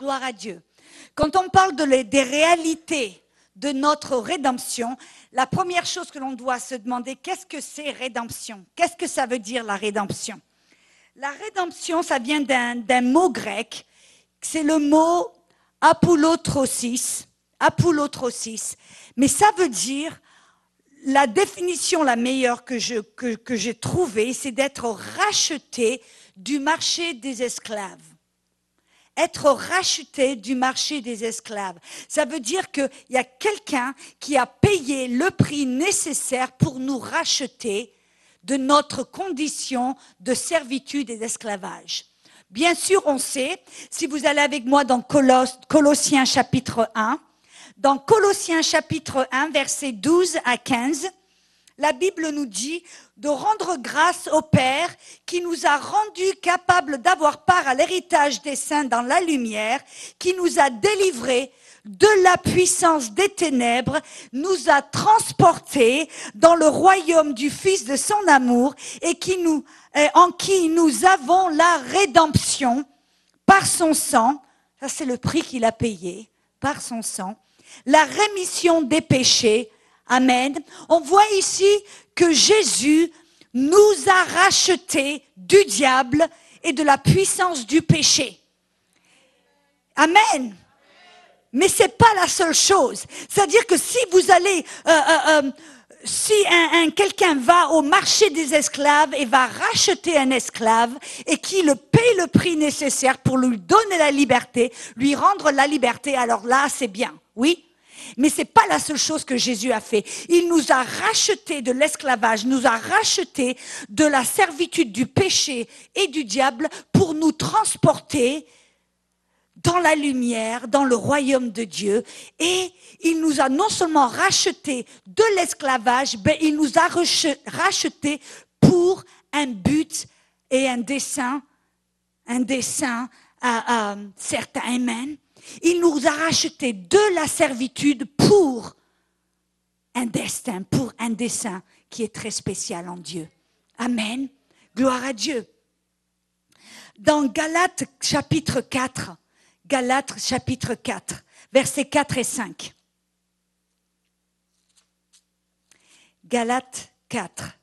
Gloire à Dieu. Quand on parle de des réalités de notre rédemption, la première chose que l'on doit se demander, qu'est-ce que c'est rédemption? Qu'est-ce que ça veut dire la rédemption? La rédemption, ça vient d'un mot grec, c'est le mot apoulotrosis, apoulotrosis, mais ça veut dire la définition la meilleure que, que j'ai trouvée, c'est d'être racheté du marché des esclaves. Être racheté du marché des esclaves. Ça veut dire qu'il y a quelqu'un qui a payé le prix nécessaire pour nous racheter de notre condition de servitude et d'esclavage. Bien sûr, on sait, si vous allez avec moi dans Colossiens chapitre 1, dans Colossiens chapitre 1, versets 12 à 15, la Bible nous dit de rendre grâce au Père qui nous a rendus capables d'avoir part à l'héritage des saints dans la lumière, qui nous a délivrés de la puissance des ténèbres, nous a transportés dans le royaume du Fils de son amour et qui nous, en qui nous avons la rédemption par son sang. Ça, c'est le prix qu'il a payé par son sang la rémission des péchés. Amen. On voit ici que Jésus nous a rachetés du diable et de la puissance du péché. Amen. Mais c'est pas la seule chose. C'est-à-dire que si vous allez, euh, euh, euh, si un, quelqu'un va au marché des esclaves et va racheter un esclave et qui le paye le prix nécessaire pour lui donner la liberté, lui rendre la liberté, alors là, c'est bien. Oui? Mais ce n'est pas la seule chose que Jésus a fait. Il nous a rachetés de l'esclavage, nous a rachetés de la servitude du péché et du diable pour nous transporter dans la lumière, dans le royaume de Dieu. Et il nous a non seulement rachetés de l'esclavage, mais il nous a rachetés pour un but et un dessein, un dessein à, à certains. Amen. Il nous a rachetés de la servitude pour un destin, pour un dessein qui est très spécial en Dieu. Amen. Gloire à Dieu. Dans Galates chapitre 4, Galates chapitre 4, versets 4 et 5. Galates 4,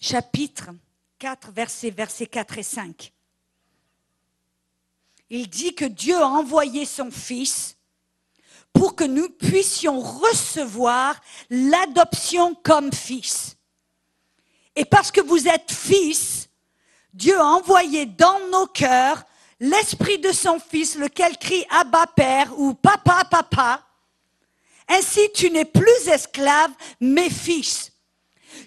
chapitre 4, versets, versets 4 et 5 il dit que Dieu a envoyé son Fils pour que nous puissions recevoir l'adoption comme fils. Et parce que vous êtes fils, Dieu a envoyé dans nos cœurs l'esprit de son Fils, lequel crie Abba Père ou Papa Papa. Ainsi tu n'es plus esclave, mais fils.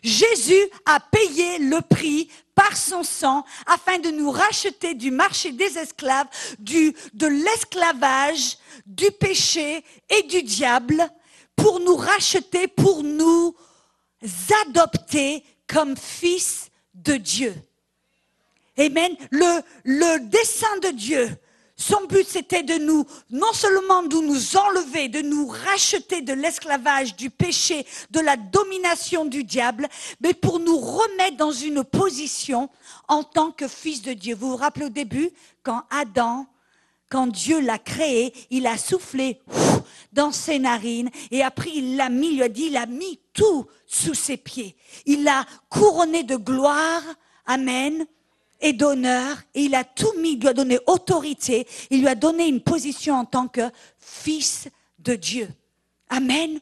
Jésus a payé le prix par son sang afin de nous racheter du marché des esclaves, du, de l'esclavage, du péché et du diable, pour nous racheter, pour nous adopter comme fils de Dieu. Amen. Le, le dessein de Dieu, son but, c'était de nous, non seulement de nous enlever, de nous racheter de l'esclavage, du péché, de la domination du diable, mais pour nous remettre dans une position en tant que fils de Dieu. Vous vous rappelez au début, quand Adam, quand Dieu l'a créé, il a soufflé dans ses narines et après il l'a mis, il lui a dit, il a mis tout sous ses pieds. Il l'a couronné de gloire. Amen et d'honneur, il a tout mis, il lui a donné autorité, il lui a donné une position en tant que fils de Dieu. Amen.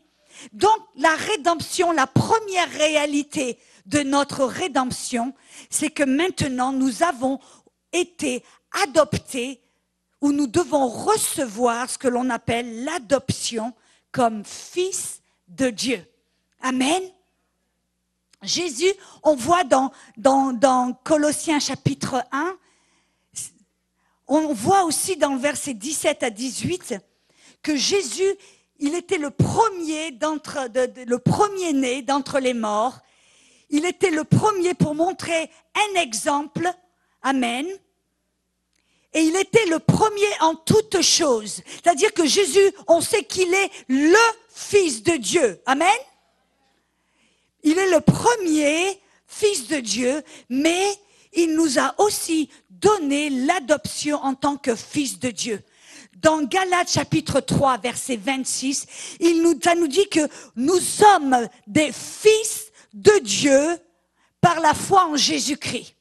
Donc la rédemption, la première réalité de notre rédemption, c'est que maintenant nous avons été adoptés ou nous devons recevoir ce que l'on appelle l'adoption comme fils de Dieu. Amen. Jésus, on voit dans, dans, dans Colossiens chapitre 1, on voit aussi dans le verset 17 à 18 que Jésus, il était le premier d'entre, le premier né d'entre les morts. Il était le premier pour montrer un exemple. Amen. Et il était le premier en toutes choses. C'est-à-dire que Jésus, on sait qu'il est le Fils de Dieu. Amen. Il est le premier fils de Dieu, mais il nous a aussi donné l'adoption en tant que fils de Dieu. Dans Galates chapitre 3, verset 26, il nous, ça nous dit que nous sommes des fils de Dieu par la foi en Jésus-Christ.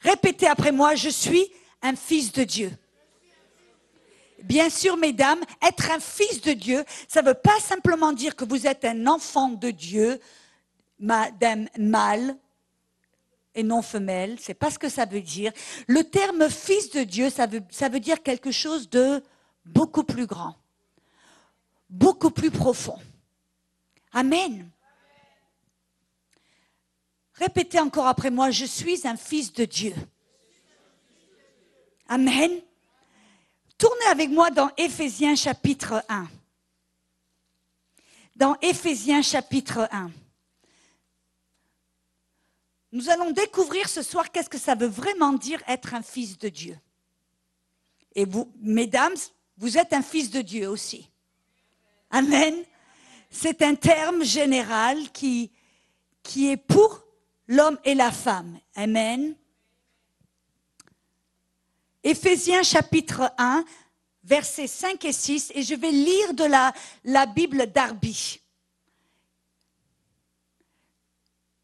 Répétez après moi, je suis un fils de Dieu. Bien sûr, mesdames, être un fils de Dieu, ça ne veut pas simplement dire que vous êtes un enfant de Dieu, madame mâle et non femelle, c'est pas ce que ça veut dire. Le terme fils de Dieu, ça veut, ça veut dire quelque chose de beaucoup plus grand, beaucoup plus profond. Amen. Répétez encore après moi, je suis un fils de Dieu. Amen. Tournez avec moi dans Éphésiens chapitre 1. Dans Éphésiens chapitre 1. Nous allons découvrir ce soir qu'est-ce que ça veut vraiment dire être un fils de Dieu. Et vous, mesdames, vous êtes un fils de Dieu aussi. Amen. C'est un terme général qui, est pour l'homme et la femme. Amen. Éphésiens chapitre 1, versets 5 et 6, et je vais lire de la, la Bible d'Arby.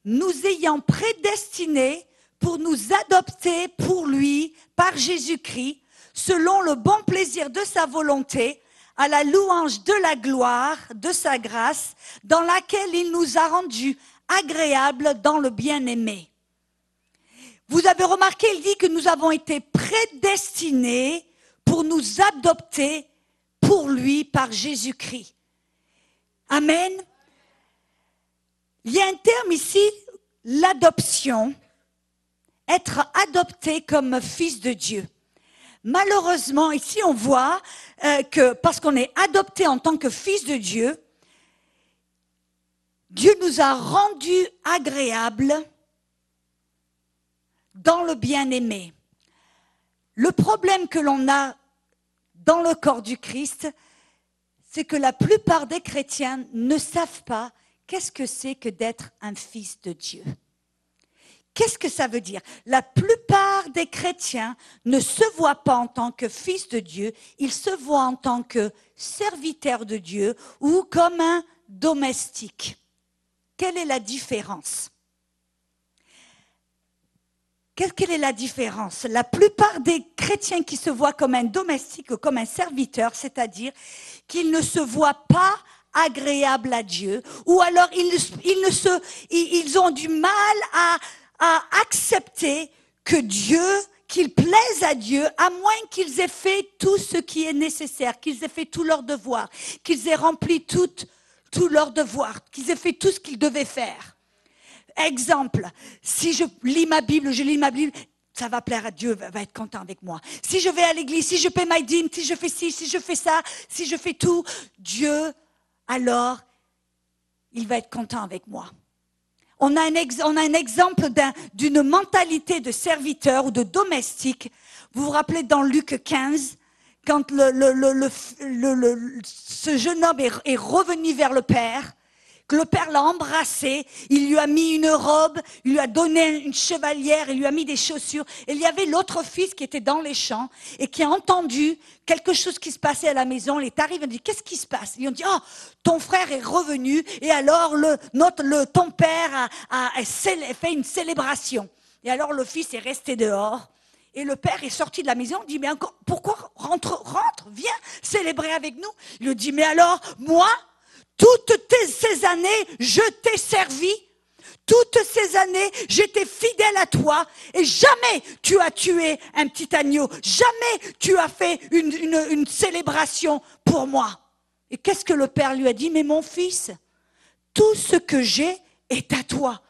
Nous ayant prédestinés pour nous adopter pour lui par Jésus-Christ, selon le bon plaisir de sa volonté, à la louange de la gloire de sa grâce, dans laquelle il nous a rendus agréables dans le bien-aimé. Vous avez remarqué, il dit que nous avons été prédestinés pour nous adopter pour lui par Jésus-Christ. Amen. Il y a un terme ici, l'adoption, être adopté comme fils de Dieu. Malheureusement, ici on voit euh, que parce qu'on est adopté en tant que fils de Dieu, Dieu nous a rendus agréables dans le bien-aimé. Le problème que l'on a dans le corps du Christ, c'est que la plupart des chrétiens ne savent pas qu'est-ce que c'est que d'être un fils de Dieu? Qu'est-ce que ça veut dire? La plupart des chrétiens ne se voient pas en tant que fils de Dieu, ils se voient en tant que serviteurs de Dieu ou comme un domestique. Quelle est la différence? Quelle est la différence? La plupart des chrétiens qui se voient comme un domestique ou comme un serviteur, c'est-à-dire qu'ils ne se voient pas agréables à Dieu, ou alors ils, ne se, ils ont du mal à, à accepter que Dieu, qu'ils plaisent à Dieu, à moins qu'ils aient fait tout ce qui est nécessaire, qu'ils aient fait tout leur devoir, qu'ils aient rempli tout, tout leur devoir, qu'ils aient fait tout ce qu'ils devaient faire. Exemple, si je lis ma Bible, je lis ma Bible, ça va plaire à Dieu, va être content avec moi. Si je vais à l'église, si je paie ma dîme, si je fais ci, si je fais ça, si je fais tout, Dieu, alors, il va être content avec moi. On a un, exemple d'une mentalité de serviteur ou de domestique. Vous vous rappelez dans Luc 15, quand le, le, ce jeune homme est revenu vers le Père, que le père l'a embrassé, il lui a mis une robe, il lui a donné une chevalière, il lui a mis des chaussures. Et il y avait l'autre fils qui était dans les champs et qui a entendu quelque chose qui se passait à la maison. Il est arrivé, il a dit, qu'est-ce qui se passe? Ils ont dit, oh, ton frère est revenu et alors le, notre, le, ton père a, a fait une célébration. Et alors le fils est resté dehors. Et le père est sorti de la maison, dit, mais encore, pourquoi rentre, rentre, viens célébrer avec nous? Il lui dit, mais alors, moi, toutes ces années, je t'ai servi. Toutes ces années, j'étais fidèle à toi et jamais tu as tué un petit agneau. Jamais tu as fait une, une célébration pour moi. Et qu'est-ce que le père lui a dit? Mais mon fils, tout ce que j'ai est à toi.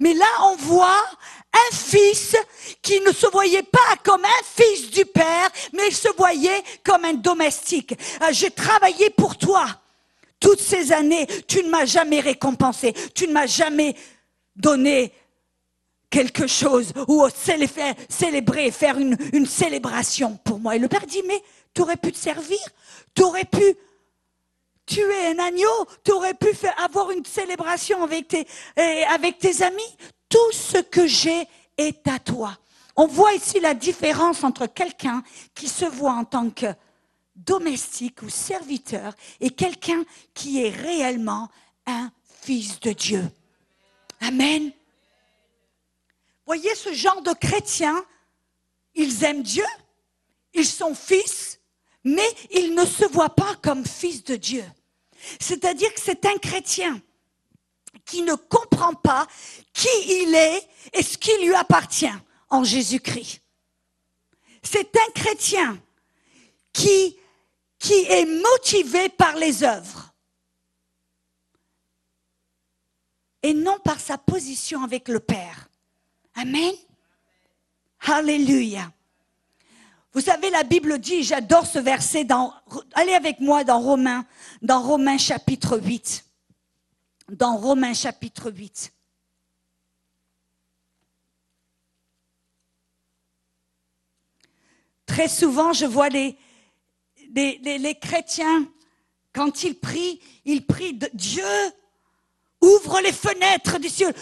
Mais là, on voit un fils qui ne se voyait pas comme un fils du père, mais il se voyait comme un domestique. Euh, j'ai travaillé pour toi. Toutes ces années, tu ne m'as jamais récompensé, tu ne m'as jamais donné quelque chose ou célébrer, faire une, célébration pour moi. Et le père dit, mais tu aurais pu te servir, tu aurais pu tuer un agneau, tu aurais pu avoir une célébration avec tes amis. Tout ce que j'ai est à toi. On voit ici la différence entre quelqu'un qui se voit en tant que domestique ou serviteur et quelqu'un qui est réellement un fils de Dieu. Amen. Voyez ce genre de chrétiens, ils aiment Dieu, ils sont fils, mais ils ne se voient pas comme fils de Dieu. C'est-à-dire que c'est un chrétien qui ne comprend pas qui il est et ce qui lui appartient en Jésus-Christ. C'est un chrétien qui, qui est motivé par les œuvres et non par sa position avec le Père. Amen. Alléluia. Vous savez, la Bible dit, j'adore ce verset, dans, allez avec moi dans Romains, dans Romains chapitre 8. Dans Romains chapitre 8. Très souvent, je vois les, les, chrétiens, quand ils prient, ils prient Dieu, ouvre les fenêtres du ciel,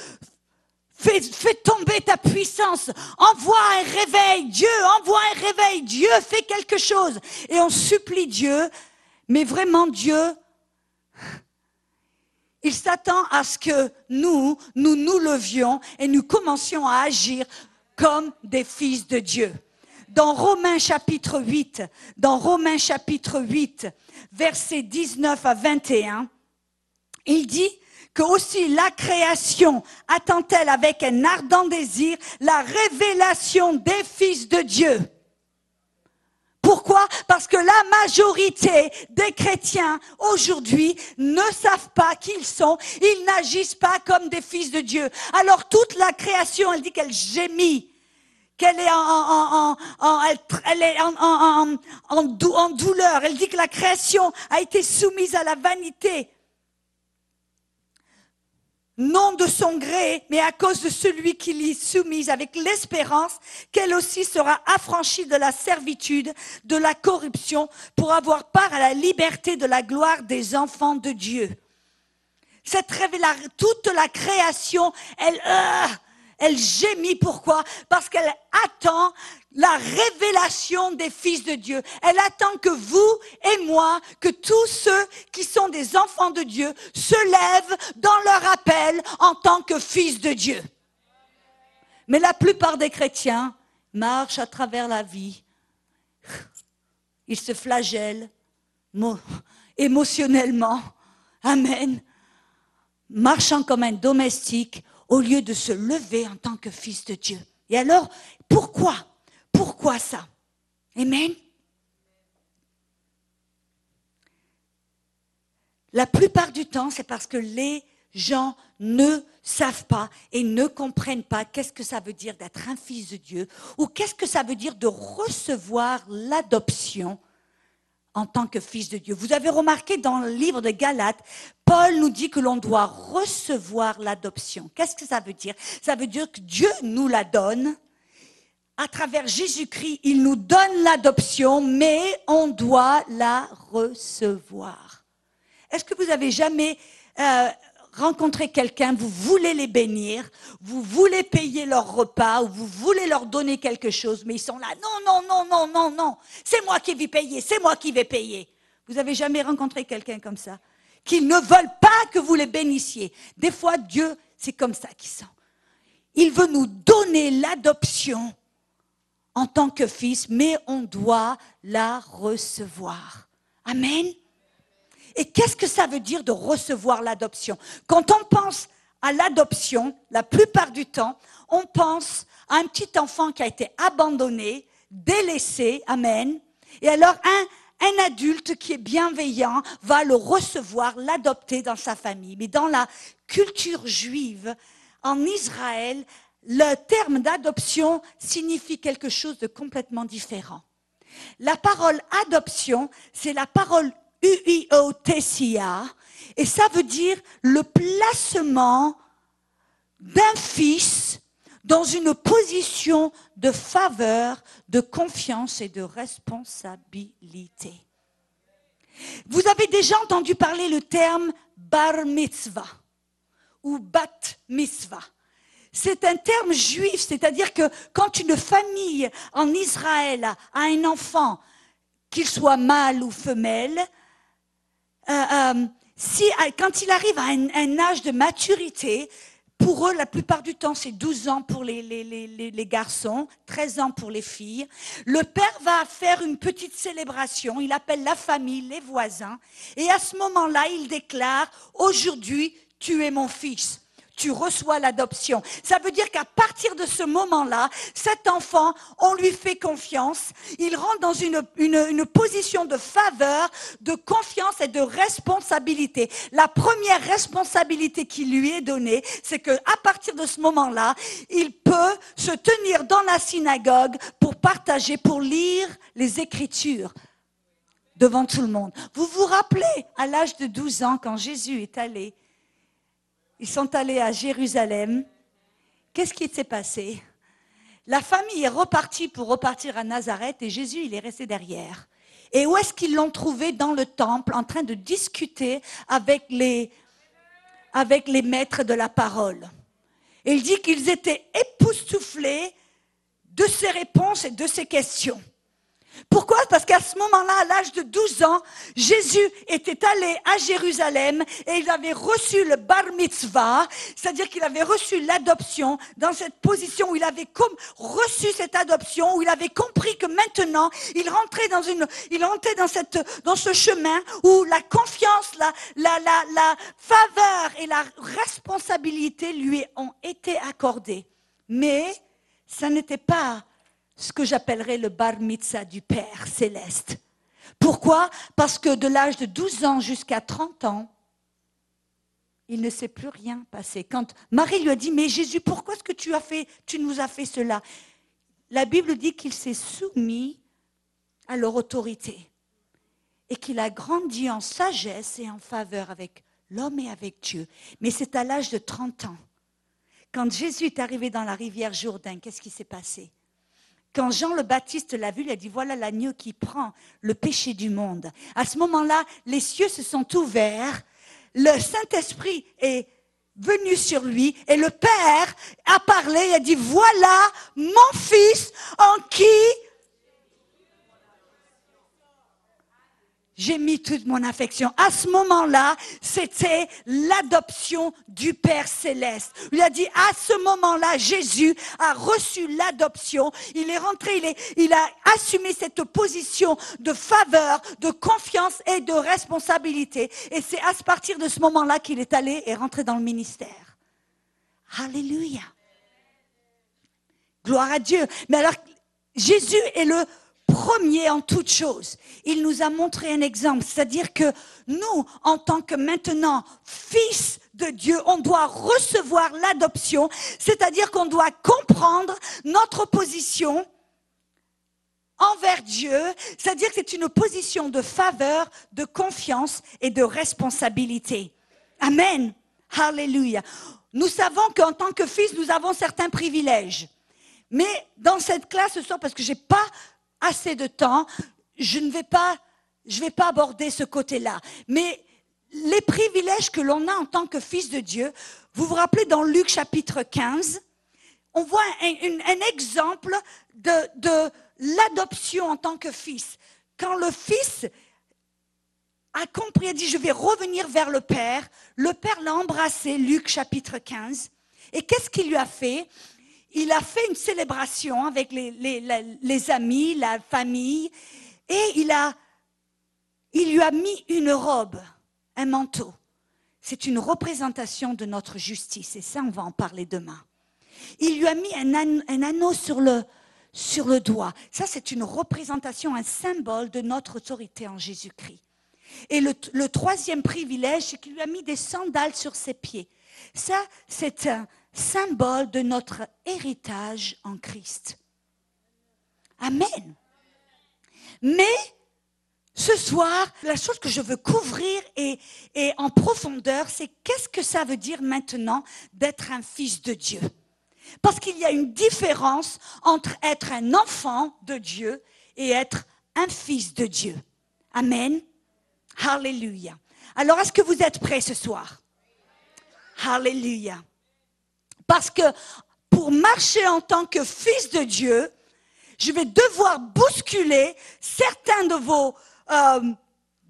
Fais, fais, tomber ta puissance. Envoie un réveil. Dieu, envoie un réveil. Dieu fait quelque chose. Et on supplie Dieu. Mais vraiment, Dieu, il s'attend à ce que nous, nous nous levions et nous commencions à agir comme des fils de Dieu. Dans Romains chapitre 8, dans Romains chapitre 8, versets 19 à 21, il dit, que aussi la création attend-elle avec un ardent désir la révélation des fils de Dieu. Pourquoi? Parce que la majorité des chrétiens aujourd'hui ne savent pas qui ils sont, ils n'agissent pas comme des fils de Dieu. Alors toute la création, elle dit qu'elle gémit, qu'elle est en, elle est en douleur. Elle dit que la création a été soumise à la vanité non de son gré, mais à cause de celui qui l'y soumise, avec l'espérance qu'elle aussi sera affranchie de la servitude, de la corruption, pour avoir part à la liberté de la gloire des enfants de Dieu. Cette révélation, toute la création, elle, euh, elle gémit. Pourquoi? Parce qu'elle attend la révélation des fils de Dieu. Elle attend que vous et moi, que tous ceux qui sont des enfants de Dieu se lèvent dans leur appel en tant que fils de Dieu. Mais la plupart des chrétiens marchent à travers la vie. Ils se flagellent émotionnellement. Amen. Marchant comme un domestique au lieu de se lever en tant que fils de Dieu. Et alors, pourquoi? Pourquoi ça? Amen. La plupart du temps, c'est parce que les gens ne savent pas et ne comprennent pas qu'est-ce que ça veut dire d'être un fils de Dieu ou qu'est-ce que ça veut dire de recevoir l'adoption en tant que fils de Dieu. Vous avez remarqué dans le livre de Galates, Paul nous dit que l'on doit recevoir l'adoption. Qu'est-ce que ça veut dire? Ça veut dire que Dieu nous la donne à travers Jésus-Christ, il nous donne l'adoption, mais on doit la recevoir. Est-ce que vous avez jamais euh, rencontré quelqu'un, vous voulez les bénir, vous voulez payer leur repas ou vous voulez leur donner quelque chose, mais ils sont là, non, non, non, non, non, non, c'est moi qui vais payer, c'est moi qui vais payer. Vous avez jamais rencontré quelqu'un comme ça Qui ne veulent pas que vous les bénissiez. Des fois, Dieu, c'est comme ça qu'ils sont. Il veut nous donner l'adoption en tant que fils, mais on doit la recevoir. Amen. Et qu'est-ce que ça veut dire de recevoir l'adoption? Quand on pense à l'adoption, la plupart du temps, on pense à un petit enfant qui a été abandonné, délaissé, amen. Et alors un, adulte qui est bienveillant va le recevoir, l'adopter dans sa famille. Mais dans la culture juive, en Israël, le terme d'adoption signifie quelque chose de complètement différent. La parole adoption, c'est la parole UIOTCA, et ça veut dire le placement d'un fils dans une position de faveur, de confiance et de responsabilité. Vous avez déjà entendu parler le terme bar mitzvah ou bat mitzvah c'est un terme juif, c'est-à-dire que quand une famille en Israël a un enfant, qu'il soit mâle ou femelle, euh, euh, si, quand il arrive à un, âge de maturité, pour eux, la plupart du temps, c'est 12 ans pour les, garçons, 13 ans pour les filles. Le père va faire une petite célébration, il appelle la famille, les voisins, et à ce moment-là, il déclare, aujourd'hui, tu es mon fils tu reçois l'adoption. Ça veut dire qu'à partir de ce moment-là, cet enfant, on lui fait confiance, il rentre dans une, une, position de faveur, de confiance et de responsabilité. La première responsabilité qui lui est donnée, c'est qu'à partir de ce moment-là, il peut se tenir dans la synagogue pour partager, pour lire les Écritures devant tout le monde. Vous vous rappelez, à l'âge de 12 ans, quand Jésus est allé ils sont allés à Jérusalem. Qu'est-ce qui s'est passé? La famille est repartie pour repartir à Nazareth et Jésus, il est resté derrière. Et où est-ce qu'ils l'ont trouvé? Dans le temple, en train de discuter avec les, avec les maîtres de la parole. Il dit qu'ils étaient époustouflés de ses réponses et de ses questions. Pourquoi? Parce qu'à ce moment-là, à l'âge de 12 ans, Jésus était allé à Jérusalem et il avait reçu le bar mitzvah, c'est-à-dire qu'il avait reçu l'adoption dans cette position où il avait reçu cette adoption, où il avait compris que maintenant, il rentrait dans une, il rentrait dans cette, dans ce chemin où la confiance, la, la, la, la faveur et la responsabilité lui ont été accordées. Mais ça n'était pas ce que j'appellerais le bar mitzvah du Père céleste. Pourquoi? Parce que de l'âge de 12 ans jusqu'à 30 ans, il ne s'est plus rien passé. Quand Marie lui a dit, mais Jésus, pourquoi est-ce que tu as fait, tu nous as fait cela? La Bible dit qu'il s'est soumis à leur autorité et qu'il a grandi en sagesse et en faveur avec l'homme et avec Dieu. Mais c'est à l'âge de 30 ans. Quand Jésus est arrivé dans la rivière Jourdain, qu'est-ce qui s'est passé? Quand Jean le Baptiste l'a vu, il a dit, voilà l'agneau qui prend le péché du monde. À ce moment-là, les cieux se sont ouverts, le Saint-Esprit est venu sur lui et le Père a parlé, il a dit, voilà mon fils en qui j'ai mis toute mon affection. À ce moment-là, c'était l'adoption du Père céleste. Il a dit, à ce moment-là, Jésus a reçu l'adoption. Il est rentré, il, a assumé cette position de faveur, de confiance et de responsabilité. Et c'est à partir de ce moment-là qu'il est allé et rentré dans le ministère. Alléluia. Gloire à Dieu. Mais alors, Jésus est le premier en toute chose. Il nous a montré un exemple, c'est-à-dire que nous, en tant que maintenant fils de Dieu, on doit recevoir l'adoption, c'est-à-dire qu'on doit comprendre notre position envers Dieu, c'est-à-dire que c'est une position de faveur, de confiance et de responsabilité. Amen. Alléluia. Nous savons qu'en tant que fils, nous avons certains privilèges. Mais dans cette classe ce soir, parce que j'ai pas assez de temps, je ne vais pas, je vais pas aborder ce côté-là. Mais les privilèges que l'on a en tant que fils de Dieu, vous vous rappelez dans Luc chapitre 15, on voit un, exemple de, de l'adoption en tant que fils. Quand le fils a compris, a dit, je vais revenir vers le Père, le Père l'a embrassé, Luc chapitre 15. Et qu'est-ce qu'il lui a fait? Il a fait une célébration avec les, amis, la famille, et il, a, il lui a mis une robe, un manteau. C'est une représentation de notre justice, et ça, on va en parler demain. Il lui a mis un, anneau, sur le, sur le doigt. Ça, c'est une représentation, un symbole de notre autorité en Jésus-Christ. Et le, le troisième privilège, c'est qu'il lui a mis des sandales sur ses pieds. Ça, c'est un, symbole de notre héritage en Christ. Amen. Mais ce soir, la chose que je veux couvrir et, en profondeur, c'est qu'est-ce que ça veut dire maintenant d'être un fils de Dieu? Parce qu'il y a une différence entre être un enfant de Dieu et être un fils de Dieu. Amen. Alléluia. Alors, est-ce que vous êtes prêts ce soir? Alléluia. Parce que pour marcher en tant que fils de Dieu, je vais devoir bousculer certains de vos, euh,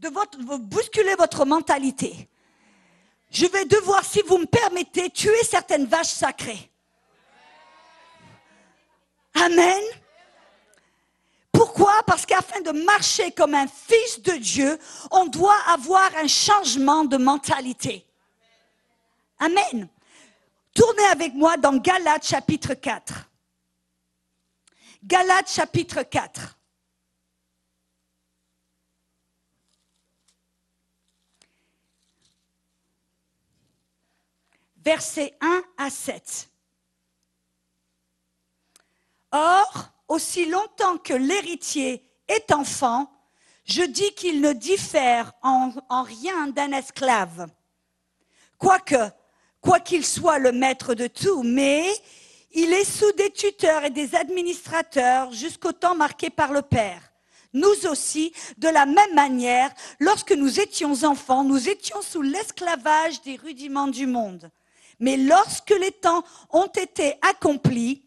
de bousculer votre mentalité. Je vais devoir, si vous me permettez, tuer certaines vaches sacrées. Amen. Pourquoi? Parce qu'afin de marcher comme un fils de Dieu, on doit avoir un changement de mentalité. Amen. Tournez avec moi dans Galates chapitre 4. Galates chapitre 4. Versets 1 à 7. Or, aussi longtemps que l'héritier est enfant, je dis qu'il ne diffère en, en rien d'un esclave. Quoique, quoi qu'il soit le maître de tout, mais il est sous des tuteurs et des administrateurs jusqu'au temps marqué par le Père. Nous aussi, de la même manière, lorsque nous étions enfants, nous étions sous l'esclavage des rudiments du monde. Mais lorsque les temps ont été accomplis,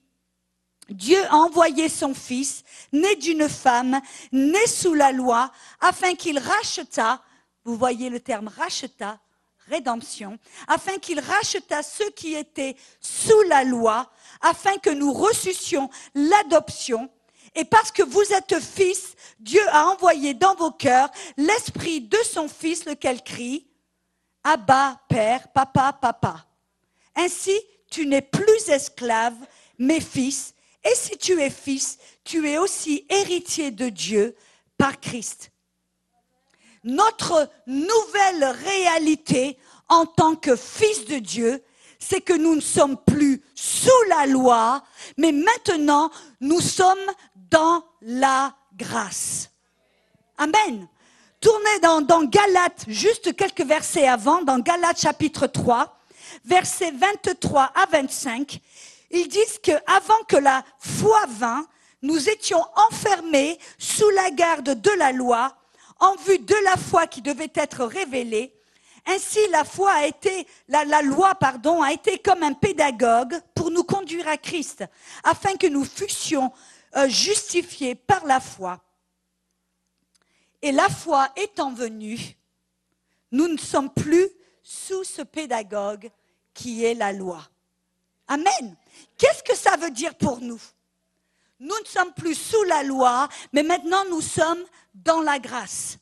Dieu a envoyé son Fils, né d'une femme, né sous la loi, afin qu'il racheta, vous voyez le terme racheta, rédemption, afin qu'il racheta ceux qui étaient sous la loi, afin que nous reçussions l'adoption. Et parce que vous êtes fils, Dieu a envoyé dans vos cœurs l'esprit de son fils, lequel crie, Abba, Père, Papa, Papa. Ainsi, tu n'es plus esclave, mais fils. Et si tu es fils, tu es aussi héritier de Dieu par Christ notre nouvelle réalité en tant que fils de Dieu, c'est que nous ne sommes plus sous la loi, mais maintenant nous sommes dans la grâce. Amen. Tournez dans, dans Galates, juste quelques versets avant, dans Galates chapitre 3, versets 23 à 25, ils disent que avant que la foi vint, nous étions enfermés sous la garde de la loi, en vue de la foi qui devait être révélée. Ainsi, la foi a été, la, loi, a été comme un pédagogue pour nous conduire à Christ, afin que nous fussions euh, justifiés par la foi. Et la foi étant venue, nous ne sommes plus sous ce pédagogue qui est la loi. Amen. Qu'est-ce que ça veut dire pour nous? Nous ne sommes plus sous la loi, mais maintenant nous sommes dans la grâce.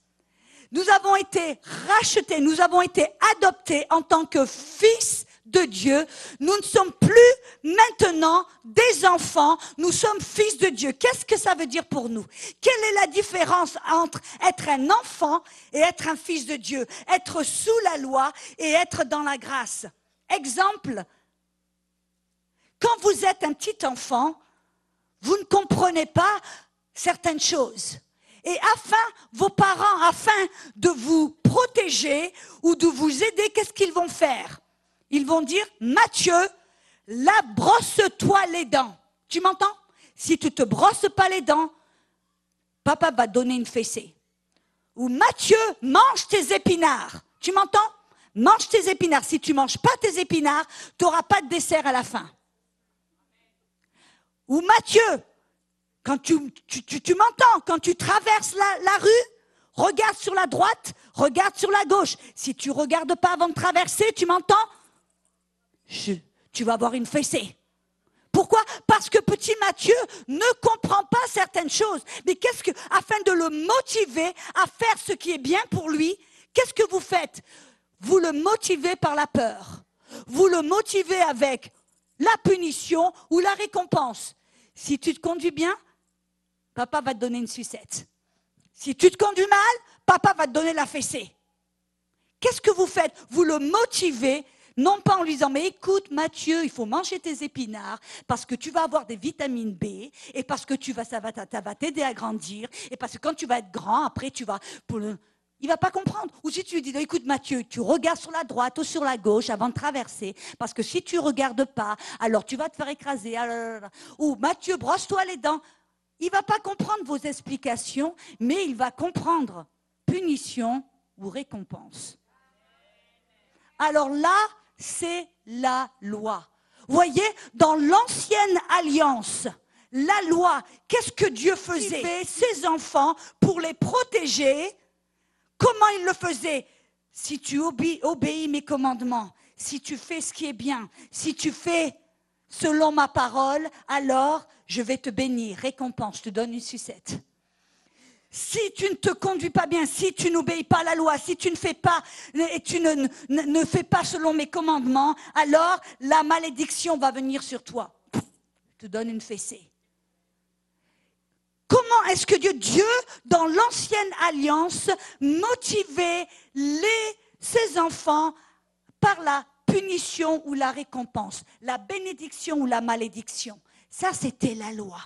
Nous avons été rachetés, nous avons été adoptés en tant que fils de Dieu. Nous ne sommes plus maintenant des enfants, nous sommes fils de Dieu. Qu'est-ce que ça veut dire pour nous? Quelle est la différence entre être un enfant et être un fils de Dieu? Être sous la loi et être dans la grâce. Exemple, quand vous êtes un petit enfant, vous ne comprenez pas certaines choses. Et afin, vos parents, afin de vous protéger ou de vous aider, qu'est-ce qu'ils vont faire? Ils vont dire, Mathieu, la brosse-toi les dents. Tu m'entends? Si tu te brosses pas les dents, papa va donner une fessée. Ou Mathieu, mange tes épinards. Tu m'entends? Mange tes épinards. Si tu manges pas tes épinards, tu n'auras pas de dessert à la fin. Ou Mathieu, quand tu, tu, m'entends, quand tu traverses la, rue, regarde sur la droite, regarde sur la gauche. Si tu regardes pas avant de traverser, tu m'entends? Tu vas avoir une fessée. Pourquoi? Parce que petit Mathieu ne comprend pas certaines choses. Mais qu'est-ce que, afin de le motiver à faire ce qui est bien pour lui, qu'est-ce que vous faites? Vous le motivez par la peur. Vous le motivez avec la punition ou la récompense. Si tu te conduis bien, papa va te donner une sucette. Si tu te conduis mal, papa va te donner la fessée. Qu'est-ce que vous faites? Vous le motivez, non pas en lui disant, mais écoute Mathieu, il faut manger tes épinards parce que tu vas avoir des vitamines B et parce que tu vas, ça va, t'aider à grandir et parce que quand tu vas être grand, après tu vas... Il va pas comprendre. Ou si tu lui dis, écoute Mathieu, tu regardes sur la droite ou sur la gauche avant de traverser, parce que si tu regardes pas, alors tu vas te faire écraser. Ah ou Mathieu, brosse-toi les dents. Il ne va pas comprendre vos explications, mais il va comprendre punition ou récompense. Alors là, c'est la loi. Voyez, dans l'ancienne alliance, la loi, qu'est-ce que Dieu faisait? Ses enfants, pour les protéger, comment il le faisait? Si tu obéis mes commandements, si tu fais ce qui est bien, si tu fais selon ma parole, alors je vais te bénir, récompense, je te donne une sucette. Si tu ne te conduis pas bien, si tu n'obéis pas à la loi, si tu ne fais pas tu ne, ne, fais pas selon mes commandements, alors la malédiction va venir sur toi. Je te donne une fessée. Comment est-ce que Dieu, Dieu, dans l'ancienne alliance, motivait ses enfants par la punition ou la récompense, la bénédiction ou la malédiction? Ça, c'était la loi.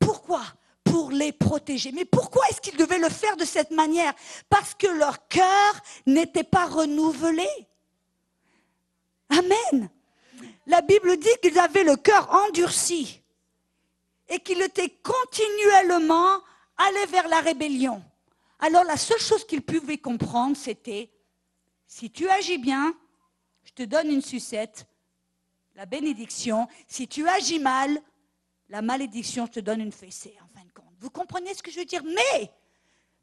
Pourquoi? Pour les protéger. Mais pourquoi est-ce qu'ils devaient le faire de cette manière? Parce que leur cœur n'était pas renouvelé. Amen. La Bible dit qu'ils avaient le cœur endurci et qu'ils étaient continuellement allés vers la rébellion. Alors la seule chose qu'ils pouvaient comprendre, c'était si tu agis bien, je te donne une sucette, la bénédiction. Si tu agis mal, la malédiction, je te donne une fessée, en fin de compte. Vous comprenez ce que je veux dire? Mais,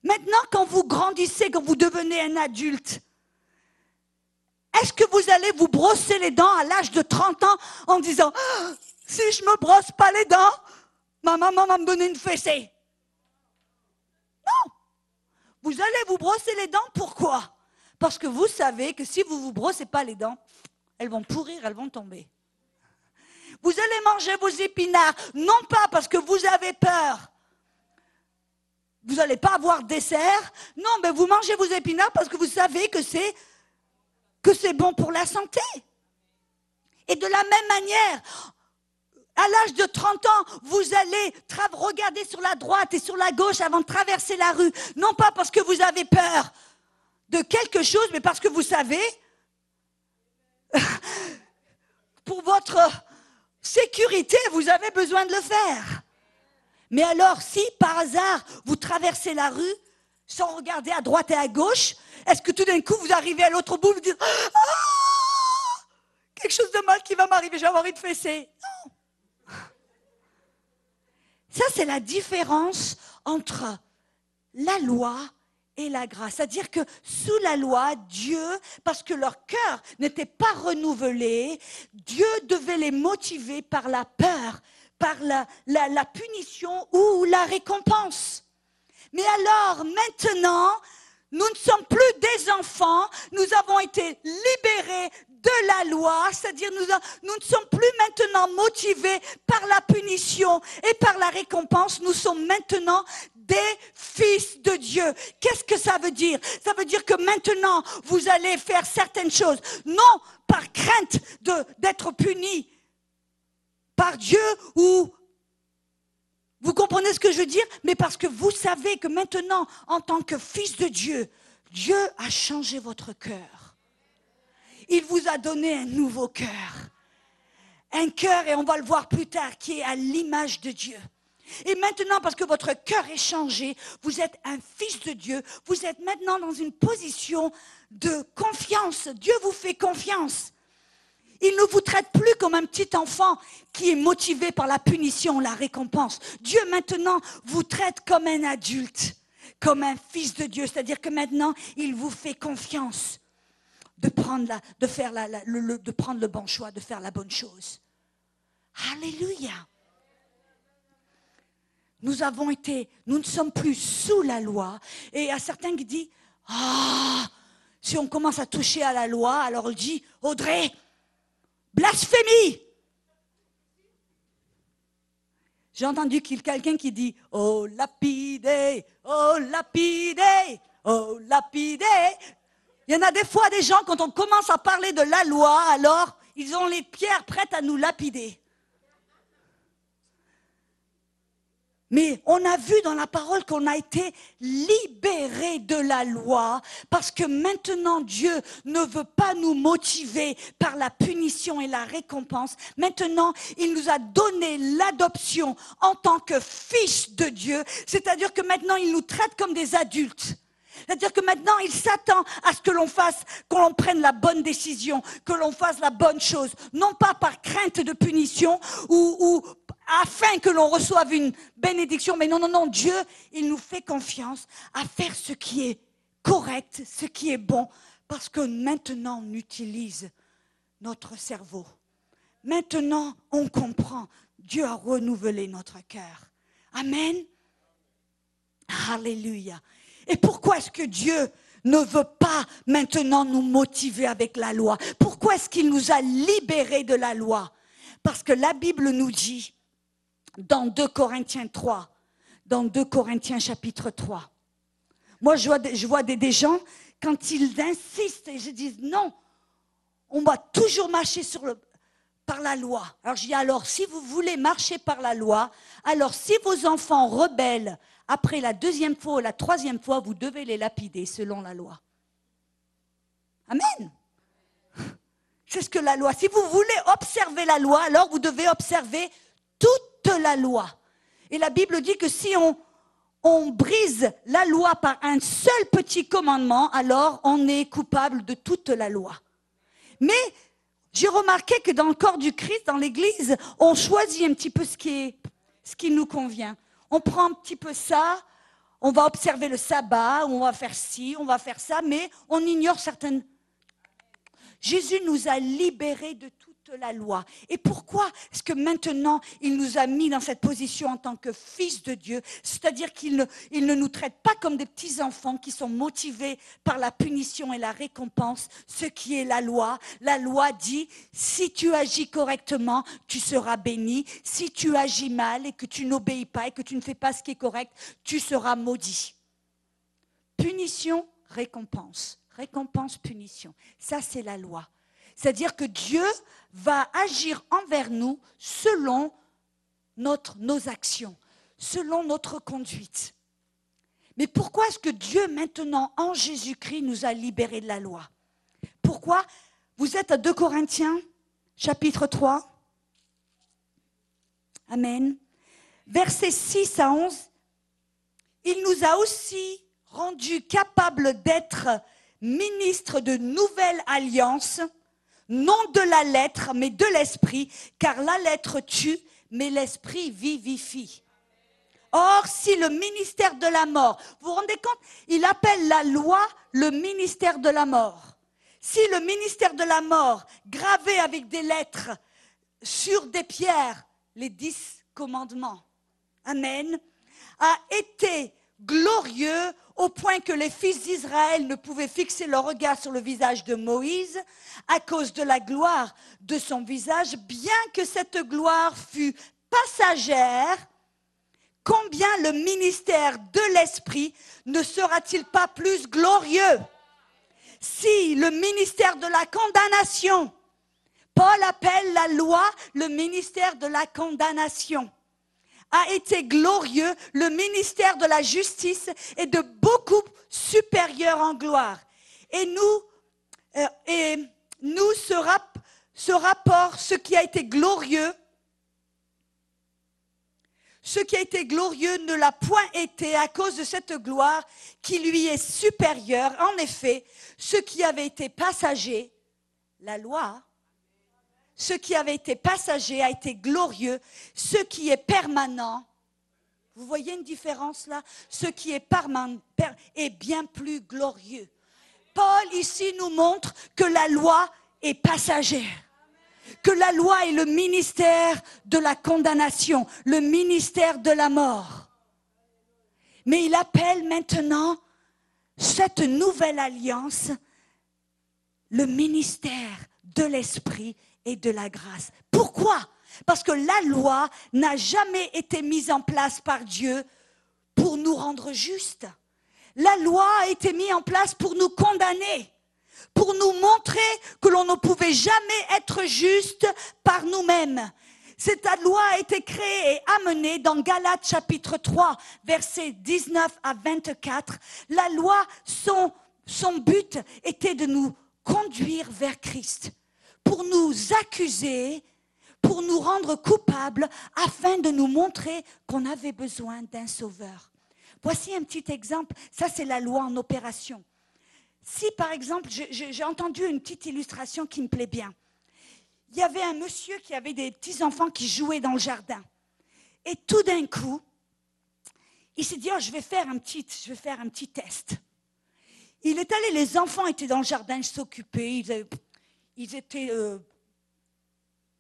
maintenant, quand vous grandissez, quand vous devenez un adulte, est-ce que vous allez vous brosser les dents à l'âge de 30 ans en disant ah, Si je me brosse pas les dents, ma maman va me donner une fessée Non Vous allez vous brosser les dents, pourquoi? Parce que vous savez que si vous ne vous brossez pas les dents, elles vont pourrir, elles vont tomber. Vous allez manger vos épinards, non pas parce que vous avez peur. Vous n'allez pas avoir dessert. Non, mais vous mangez vos épinards parce que vous savez que c'est que c'est bon pour la santé. Et de la même manière, à l'âge de 30 ans, vous allez regarder sur la droite et sur la gauche avant de traverser la rue. Non pas parce que vous avez peur, de quelque chose, mais parce que vous savez, pour votre sécurité, vous avez besoin de le faire. Mais alors, si par hasard, vous traversez la rue sans regarder à droite et à gauche, est-ce que tout d'un coup, vous arrivez à l'autre bout, vous dites, ah, quelque chose de mal qui va m'arriver, j'ai envie de fesser. Ça, c'est la différence entre la loi et la grâce. C'est-à-dire que sous la loi, Dieu, parce que leur cœur n'était pas renouvelé, Dieu devait les motiver par la peur, par la, punition ou la récompense. Mais alors, maintenant, nous ne sommes plus des enfants, nous avons été libérés de la loi, c'est-à-dire nous, nous, ne sommes plus maintenant motivés par la punition et par la récompense, nous sommes maintenant des fils de Dieu. Qu'est-ce que ça veut dire? Ça veut dire que maintenant, vous allez faire certaines choses, non par crainte d'être punis par Dieu ou... Vous comprenez ce que je veux dire? Mais parce que vous savez que maintenant, en tant que fils de Dieu, Dieu a changé votre cœur. Il vous a donné un nouveau cœur. Un cœur, et on va le voir plus tard, qui est à l'image de Dieu. Et maintenant, parce que votre cœur est changé, vous êtes un fils de Dieu, vous êtes maintenant dans une position de confiance. Dieu vous fait confiance. Il ne vous traite plus comme un petit enfant qui est motivé par la punition, la récompense. Dieu maintenant vous traite comme un adulte, comme un fils de Dieu. C'est-à-dire que maintenant, il vous fait confiance de prendre, le bon choix, de faire la bonne chose. Alléluia nous avons été, nous ne sommes plus sous la loi. Et il y a certains qui disent, ah, si on commence à toucher à la loi, alors on dit, Audrey, blasphémie. J'ai entendu quelqu'un qui dit, oh lapidé, oh lapidé, oh lapidé. Il y en a des fois des gens, quand on commence à parler de la loi, alors ils ont les pierres prêtes à nous lapider. Mais on a vu dans la parole qu'on a été libéré de la loi parce que maintenant Dieu ne veut pas nous motiver par la punition et la récompense. Maintenant, il nous a donné l'adoption en tant que fils de Dieu. C'est-à-dire que maintenant, il nous traite comme des adultes. C'est-à-dire que maintenant, il s'attend à ce que l'on fasse, qu'on prenne la bonne décision, que l'on fasse la bonne chose, non pas par crainte de punition ou, ou afin que l'on reçoive une bénédiction, mais non, non, non, Dieu, il nous fait confiance à faire ce qui est correct, ce qui est bon, parce que maintenant on utilise notre cerveau. Maintenant on comprend. Dieu a renouvelé notre cœur. Amen. Alléluia. Et pourquoi est-ce que Dieu ne veut pas maintenant nous motiver avec la loi? Pourquoi est-ce qu'il nous a libérés de la loi? Parce que la Bible nous dit dans 2 Corinthiens 3, dans 2 Corinthiens chapitre 3. Moi, je vois, des, gens, quand ils insistent et je dis non, on va toujours marcher par la loi. Alors je dis alors, si vous voulez marcher par la loi, alors si vos enfants rebellent après la deuxième fois ou la troisième fois, vous devez les lapider selon la loi. Amen. C'est ce que la loi. Si vous voulez observer la loi, alors vous devez observer toute la loi. Et la Bible dit que si on, brise la loi par un seul petit commandement, alors on est coupable de toute la loi. Mais j'ai remarqué que dans le corps du Christ, dans l'Église, on choisit un petit peu ce qui nous convient. On prend un petit peu ça, on va observer le sabbat, on va faire ci, on va faire ça, mais on ignore certaines. Jésus nous a libérés de tout la loi. Et pourquoi est-ce que maintenant il nous a mis dans cette position en tant que fils de Dieu? C'est-à-dire qu'il ne, il ne nous traite pas comme des petits-enfants qui sont motivés par la punition et la récompense, ce qui est la loi. La loi dit, si tu agis correctement, tu seras béni. Si tu agis mal et que tu n'obéis pas et que tu ne fais pas ce qui est correct, tu seras maudit. Punition, récompense. Récompense, punition. Ça, c'est la loi. C'est-à-dire que Dieu va agir envers nous selon nos actions, selon notre conduite. Mais pourquoi est-ce que Dieu maintenant, en Jésus-Christ, nous a libérés de la loi? Pourquoi? Vous êtes à 2 Corinthiens, chapitre 3. Amen. Versets 6 à 11. Il nous a aussi rendus capables d'être ministres de nouvelles alliances non de la lettre, mais de l'esprit, car la lettre tue, mais l'esprit vivifie. Or, si le ministère de la mort, vous vous rendez compte, il appelle la loi le ministère de la mort. Si le ministère de la mort, gravé avec des lettres sur des pierres, les dix commandements, Amen, a été glorieux au point que les fils d'Israël ne pouvaient fixer leur regard sur le visage de Moïse à cause de la gloire de son visage, bien que cette gloire fût passagère, combien le ministère de l'Esprit ne sera-t-il pas plus glorieux si le ministère de la condamnation, Paul appelle la loi le ministère de la condamnation, a été glorieux, le ministère de la justice est de beaucoup supérieur en gloire. Et nous, euh, et nous ce, ce rapport, ce qui a été glorieux, ce qui a été glorieux ne l'a point été à cause de cette gloire qui lui est supérieure. En effet, ce qui avait été passager, la loi, ce qui avait été passager a été glorieux. Ce qui est permanent, vous voyez une différence là? Ce qui est permanent est bien plus glorieux. Paul ici nous montre que la loi est passagère que la loi est le ministère de la condamnation, le ministère de la mort. Mais il appelle maintenant cette nouvelle alliance le ministère de l'esprit et de la grâce. Pourquoi? Parce que la loi n'a jamais été mise en place par Dieu pour nous rendre justes. La loi a été mise en place pour nous condamner, pour nous montrer que l'on ne pouvait jamais être juste par nous-mêmes. Cette loi a été créée et amenée dans Galates chapitre 3, versets 19 à 24. La loi, son, son but était de nous conduire vers Christ pour nous accuser, pour nous rendre coupables, afin de nous montrer qu'on avait besoin d'un sauveur. Voici un petit exemple. Ça, c'est la loi en opération. Si, par exemple, j'ai entendu une petite illustration qui me plaît bien. Il y avait un monsieur qui avait des petits-enfants qui jouaient dans le jardin. Et tout d'un coup, il s'est dit, oh, je vais faire un petit, je vais faire un petit test. Il est allé, les enfants étaient dans le jardin, ils s'occupaient, ils, étaient, euh,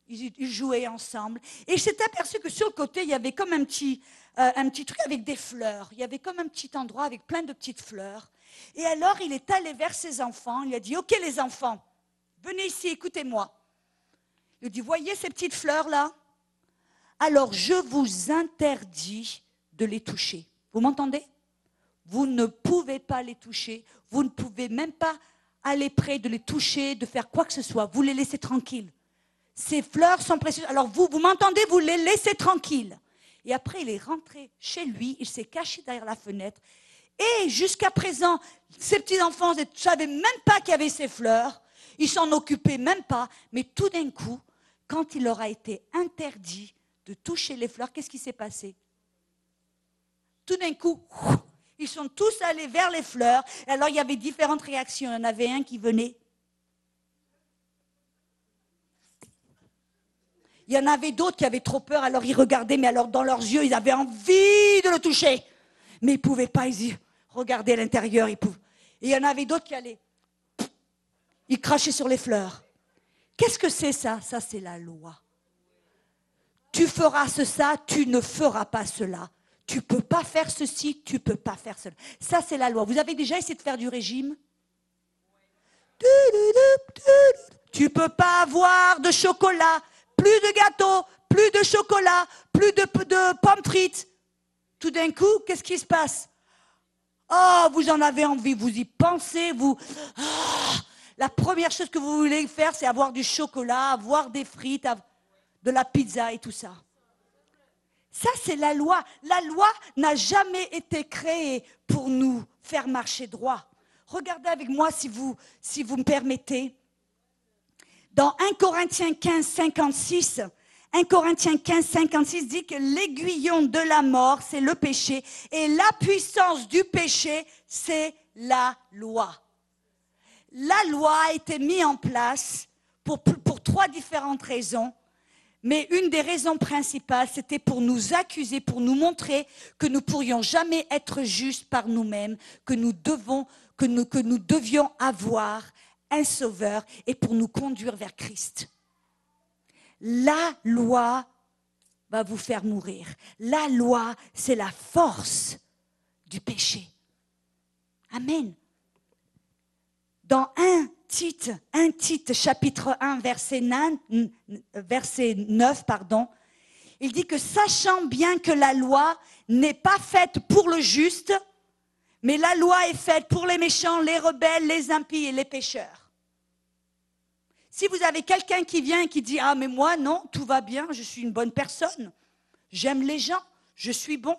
ils, jouaient ensemble. Et il s'est aperçu que sur le côté, il y avait comme un petit, euh, un petit truc avec des fleurs. Il y avait comme un petit endroit avec plein de petites fleurs. Et alors, il est allé vers ses enfants, il a dit, OK les enfants, venez ici, écoutez-moi. Il dit, voyez ces petites fleurs-là? Alors, je vous interdis de les toucher. Vous m'entendez? Vous ne pouvez pas les toucher. Vous ne pouvez même pas aller près de les toucher, de faire quoi que ce soit. Vous les laissez tranquilles. Ces fleurs sont précieuses. Alors vous, vous m'entendez, vous les laissez tranquilles. Et après, il est rentré chez lui, il s'est caché derrière la fenêtre. Et jusqu'à présent, ces petits-enfants ne savaient même pas qu'il y avait ces fleurs. Ils s'en occupaient même pas. Mais tout d'un coup, quand il leur a été interdit de toucher les fleurs, qu'est-ce qui s'est passé? Tout d'un coup, ils sont tous allés vers les fleurs. Alors il y avait différentes réactions. Il y en avait un qui venait. Il y en avait d'autres qui avaient trop peur, alors ils regardaient, mais alors dans leurs yeux, ils avaient envie de le toucher. Mais ils ne pouvaient pas, ils regardaient à l'intérieur. Et il y en avait d'autres qui allaient. Ils crachaient sur les fleurs. Qu'est-ce que c'est ça? Ça, c'est la loi. Tu feras ce, ça, tu ne feras pas cela. Tu peux pas faire ceci, tu peux pas faire cela. Ça, c'est la loi. Vous avez déjà essayé de faire du régime? Tu peux pas avoir de chocolat, plus de gâteaux, plus de chocolat, plus de, de pommes frites. Tout d'un coup, qu'est-ce qui se passe? Oh, vous en avez envie, vous y pensez, vous... Ah, la première chose que vous voulez faire, c'est avoir du chocolat, avoir des frites, de la pizza et tout ça. Ça, c'est la loi. La loi n'a jamais été créée pour nous faire marcher droit. Regardez avec moi si vous, si vous me permettez. Dans 1 Corinthiens 15, 56, 1 Corinthiens 15, 56 dit que l'aiguillon de la mort, c'est le péché, et la puissance du péché, c'est la loi la loi a été mise en place pour, trois différentes raisons. Mais une des raisons principales, c'était pour nous accuser, pour nous montrer que nous pourrions jamais être justes par nous-mêmes, que nous devions avoir un sauveur et pour nous conduire vers Christ. La loi va vous faire mourir. La loi, c'est la force du péché. Amen. Dans 1 Tite, 1 chapitre 1, verset 9, verset 9, pardon, il dit que sachant bien que la loi n'est pas faite pour le juste, mais la loi est faite pour les méchants, les rebelles, les impies et les pécheurs. Si vous avez quelqu'un qui vient et qui dit Ah, mais moi, non, tout va bien, je suis une bonne personne, j'aime les gens, je suis bon,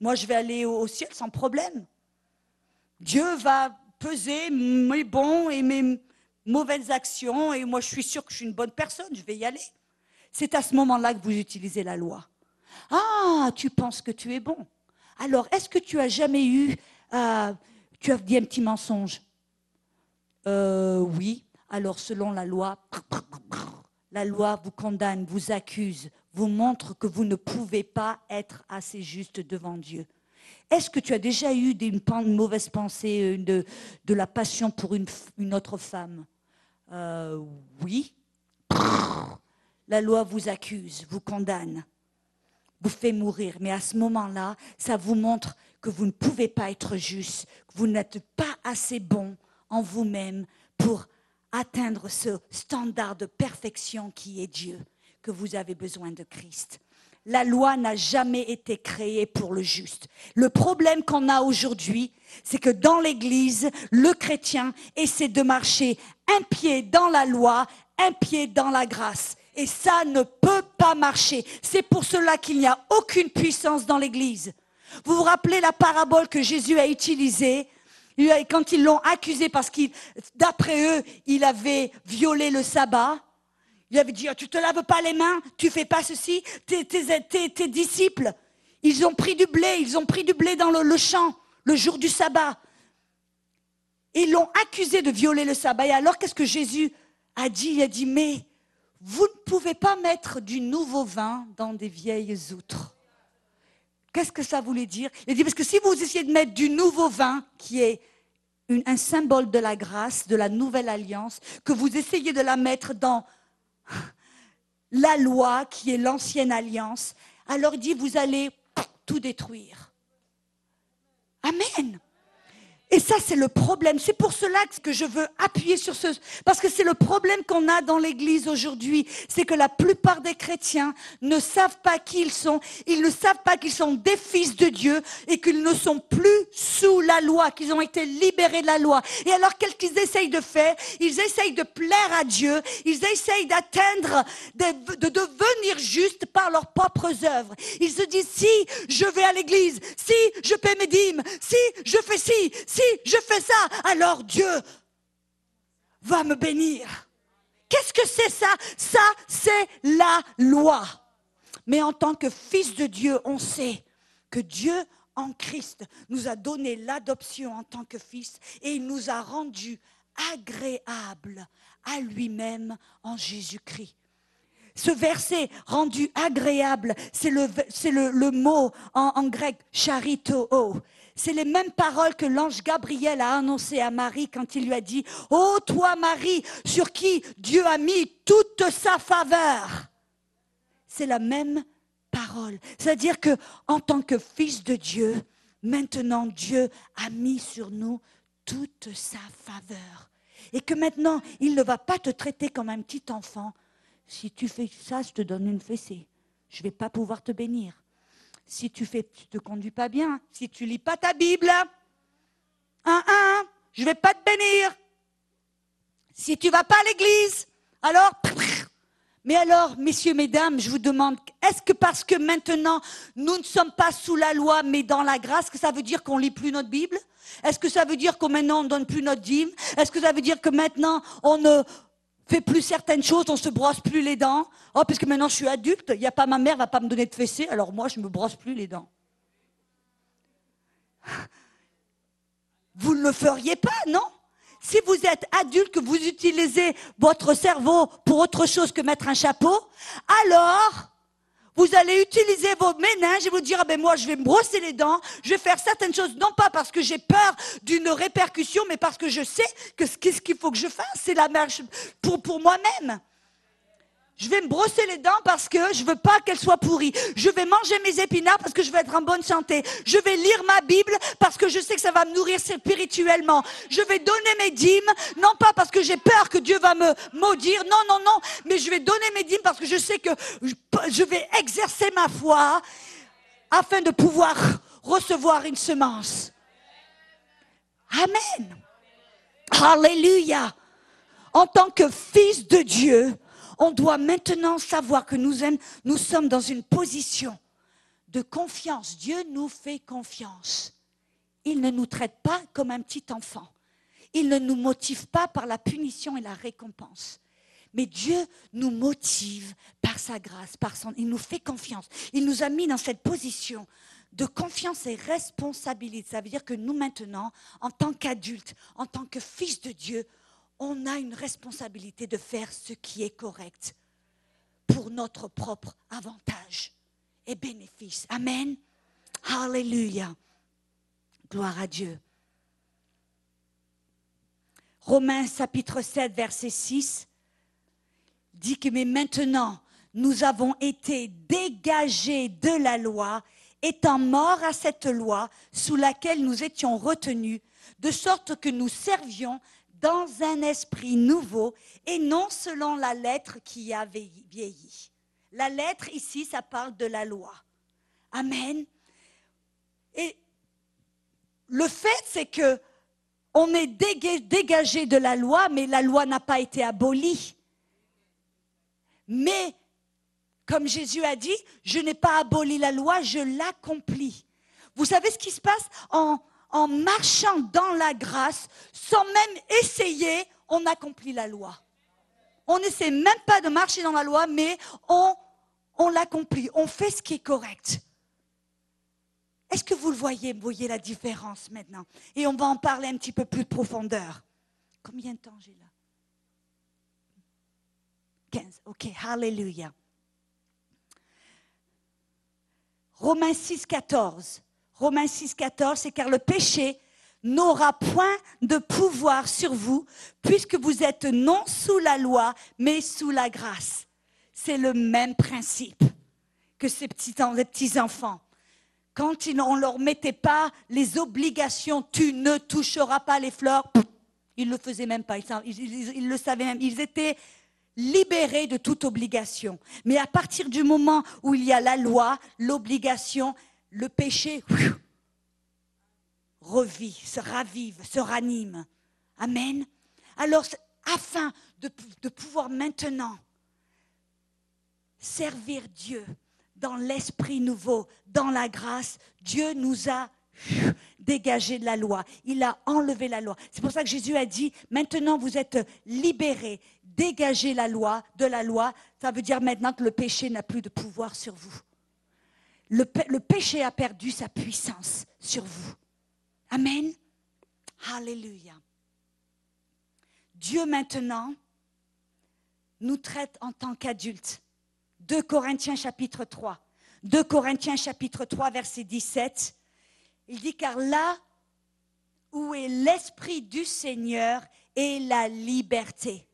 moi je vais aller au ciel sans problème. Dieu va peser mes bons et mes, mauvaises actions et moi je suis sûr que je suis une bonne personne, je vais y aller. C'est à ce moment-là que vous utilisez la loi. Ah, tu penses que tu es bon. Alors, est-ce que tu as jamais eu, euh, tu as dit un petit mensonge? Euh, Oui. Alors, selon la loi, la loi vous condamne, vous accuse, vous montre que vous ne pouvez pas être assez juste devant Dieu. Est-ce que tu as déjà eu une, mauvaise pensée, de, la passion pour une, autre femme? Euh, Oui. La loi vous accuse, vous condamne, vous fait mourir. Mais à ce moment-là, ça vous montre que vous ne pouvez pas être juste, que vous n'êtes pas assez bon en vous-même pour atteindre ce standard de perfection qui est Dieu, que vous avez besoin de Christ la loi n'a jamais été créée pour le juste. Le problème qu'on a aujourd'hui, c'est que dans l'Église, le chrétien essaie de marcher un pied dans la loi, un pied dans la grâce. Et ça ne peut pas marcher. C'est pour cela qu'il n'y a aucune puissance dans l'Église. Vous vous rappelez la parabole que Jésus a utilisée? Quand ils l'ont accusé parce qu'il, d'après eux, il avait violé le sabbat il avait dit, tu oh, tu te laves pas les mains, tu fais pas ceci, tes, tes, tes, disciples, Ils ont pris du blé, ils ont pris du blé dans le, le champ le jour du sabbat. Ils l'ont accusé de violer le sabbat. Et alors, qu'est-ce que Jésus a dit? Il a dit, mais vous ne pouvez pas mettre du nouveau vin dans des vieilles outres. Qu'est-ce que ça voulait dire? Il a dit, parce que si vous essayez de mettre du nouveau vin, qui est un symbole de la grâce, de la nouvelle alliance, que vous essayez de la mettre dans la loi, qui est l'ancienne alliance, alors dit, vous allez tout détruire. Amen. Et ça, c'est le problème. C'est pour cela que je veux appuyer sur ce... Parce que c'est le problème qu'on a dans l'Église aujourd'hui. C'est que la plupart des chrétiens ne savent pas qui ils sont. Ils ne savent pas qu'ils sont des fils de Dieu et qu'ils ne sont plus sous la loi, qu'ils ont été libérés de la loi. Et alors, qu'est-ce qu'ils essayent de faire? Ils essayent de plaire à Dieu. Ils essayent d'atteindre, de, de devenir justes par leurs propres œuvres. Ils se disent, si je vais à l'Église, si je paie mes dîmes, si je fais ci, si je fais ça, alors Dieu va me bénir. Qu'est-ce que c'est ça? Ça, c'est la loi. Mais en tant que fils de Dieu, on sait que Dieu en Christ nous a donné l'adoption en tant que fils et il nous a rendus agréables à lui-même en Jésus-Christ. Ce verset rendu agréable, c'est le, mot en grec charito. C'est les mêmes paroles que l'ange Gabriel a annoncées à Marie quand il lui a dit, Ô toi Marie, sur qui Dieu a mis toute sa faveur. C'est la même parole. C'est-à-dire que, en tant que fils de Dieu, maintenant Dieu a mis sur nous toute sa faveur. Et que maintenant, il ne va pas te traiter comme un petit enfant. Si tu fais ça, je te donne une fessée. Je ne vais pas pouvoir te bénir si tu tu te conduis pas bien, si tu lis pas ta Bible, un, un, je vais pas te bénir. Si tu vas pas à l'église, alors, mais alors, messieurs, mesdames, je vous demande, est-ce que parce que maintenant nous ne sommes pas sous la loi, mais dans la grâce, que ça veut dire qu'on lit plus notre Bible? Est-ce que ça veut dire que maintenant on donne plus notre dîme? Est-ce que ça veut dire que maintenant on ne fait plus certaines choses, on se brosse plus les dents. Oh, parce que maintenant je suis adulte, il n'y a pas ma mère va pas me donner de fessée, alors moi je me brosse plus les dents. Vous ne le feriez pas, non? Si vous êtes adulte, que vous utilisez votre cerveau pour autre chose que mettre un chapeau, alors vous allez utiliser vos méninges et vous dire, ah ben moi je vais me brosser les dents, je vais faire certaines choses, non pas parce que j'ai peur d'une répercussion, mais parce que je sais que ce qu'il faut que je fasse, c'est la marche pour, pour moi-même. Je vais me brosser les dents parce que je veux pas qu'elles soient pourries. Je vais manger mes épinards parce que je veux être en bonne santé. Je vais lire ma Bible parce que je sais que ça va me nourrir spirituellement. Je vais donner mes dîmes, non pas parce que j'ai peur que Dieu va me maudire. Non, non, non. Mais je vais donner mes dîmes parce que je sais que je vais exercer ma foi afin de pouvoir recevoir une semence. Amen. Alléluia. En tant que fils de Dieu, on doit maintenant savoir que nous, sommes dans une position de confiance. Dieu nous fait confiance. Il ne nous traite pas comme un petit enfant. Il ne nous motive pas par la punition et la récompense. Mais Dieu nous motive par sa grâce. Il nous fait confiance. Il nous a mis dans cette position de confiance et responsabilité. Ça veut dire que nous maintenant, en tant qu'adultes, en tant que fils de Dieu, on a une responsabilité de faire ce qui est correct pour notre propre avantage et bénéfice. Amen. Alléluia. Gloire à Dieu. Romains chapitre 7, verset 6 dit que mais maintenant nous avons été dégagés de la loi, étant morts à cette loi sous laquelle nous étions retenus, de sorte que nous servions dans un esprit nouveau et non selon la lettre qui a vieilli. La lettre ici, ça parle de la loi. Amen. Et le fait, c'est que on est dégagé de la loi, mais la loi n'a pas été abolie. Mais, comme Jésus a dit, je n'ai pas aboli la loi, je l'accomplis. Vous savez ce qui se passe en, en marchant dans la grâce, sans même essayer, on accomplit la loi. On n'essaie même pas de marcher dans la loi, mais on, l'accomplit, on fait ce qui est correct. Est-ce que vous le voyez, voyez la différence maintenant? Et on va en parler un petit peu plus de profondeur. Combien de temps j'ai là? 15. Ok, Alléluia. Romains 6, 14. Romains 6, 14, c'est car le péché n'aura point de pouvoir sur vous, puisque vous êtes non sous la loi, mais sous la grâce. C'est le même principe que ces petits, les petits enfants. Quand on ne leur mettait pas les obligations, tu ne toucheras pas les fleurs, ils ne le faisaient même pas, ils, le savaient même, ils étaient libérés de toute obligation. Mais à partir du moment où il y a la loi, l'obligation, le péché revit, se ravive, se ranime. Amen. Alors, afin de, pouvoir maintenant servir Dieu dans l'esprit nouveau, dans la grâce, Dieu nous a dégagé de la loi. Il a enlevé la loi. C'est pour ça que Jésus a dit, maintenant vous êtes libérés, dégagez la loi, de la loi. Ça veut dire maintenant que le péché n'a plus de pouvoir sur vous. Le, péché a perdu sa puissance sur vous. Amen. Alléluia. Dieu maintenant nous traite en tant qu'adultes. 2 Corinthiens chapitre 3. 2 Corinthiens chapitre 3 verset 17. Il dit car là où est l'esprit du Seigneur est la liberté.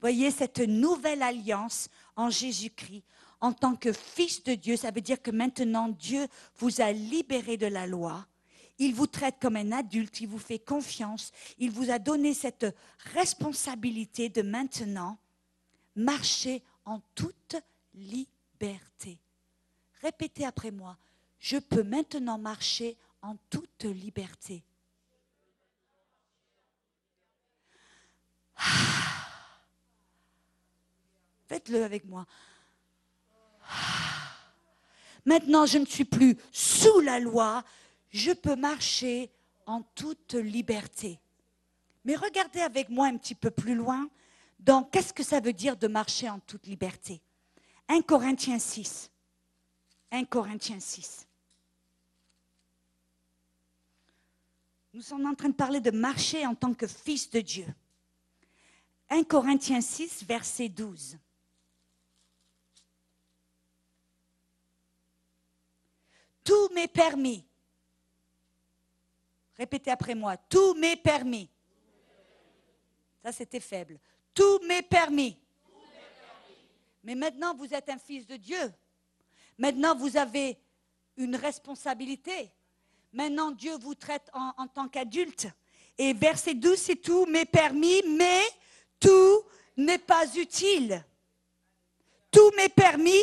Voyez cette nouvelle alliance en Jésus-Christ en tant que fils de Dieu, ça veut dire que maintenant Dieu vous a libéré de la loi il vous traite comme un adulte, il vous fait confiance, il vous a donné cette responsabilité de maintenant marcher en toute liberté. Répétez après moi, je peux maintenant marcher en toute liberté. Faites-le avec moi. Maintenant, je ne suis plus sous la loi, je peux marcher en toute liberté. Mais regardez avec moi un petit peu plus loin dans qu'est-ce que ça veut dire de marcher en toute liberté? 1 Corinthiens 6. 1 Corinthiens 6. Nous sommes en train de parler de marcher en tant que fils de Dieu. 1 Corinthiens 6, verset 12. Tout m'est permis Répétez après moi. Tout m'est permis. Ça, c'était faible. Tout m'est permis. Mais maintenant, vous êtes un fils de Dieu. Maintenant, vous avez une responsabilité. Maintenant, Dieu vous traite en, en tant qu'adulte. Et verset 12, c'est tout m'est permis, mais tout n'est pas utile. Tout m'est permis,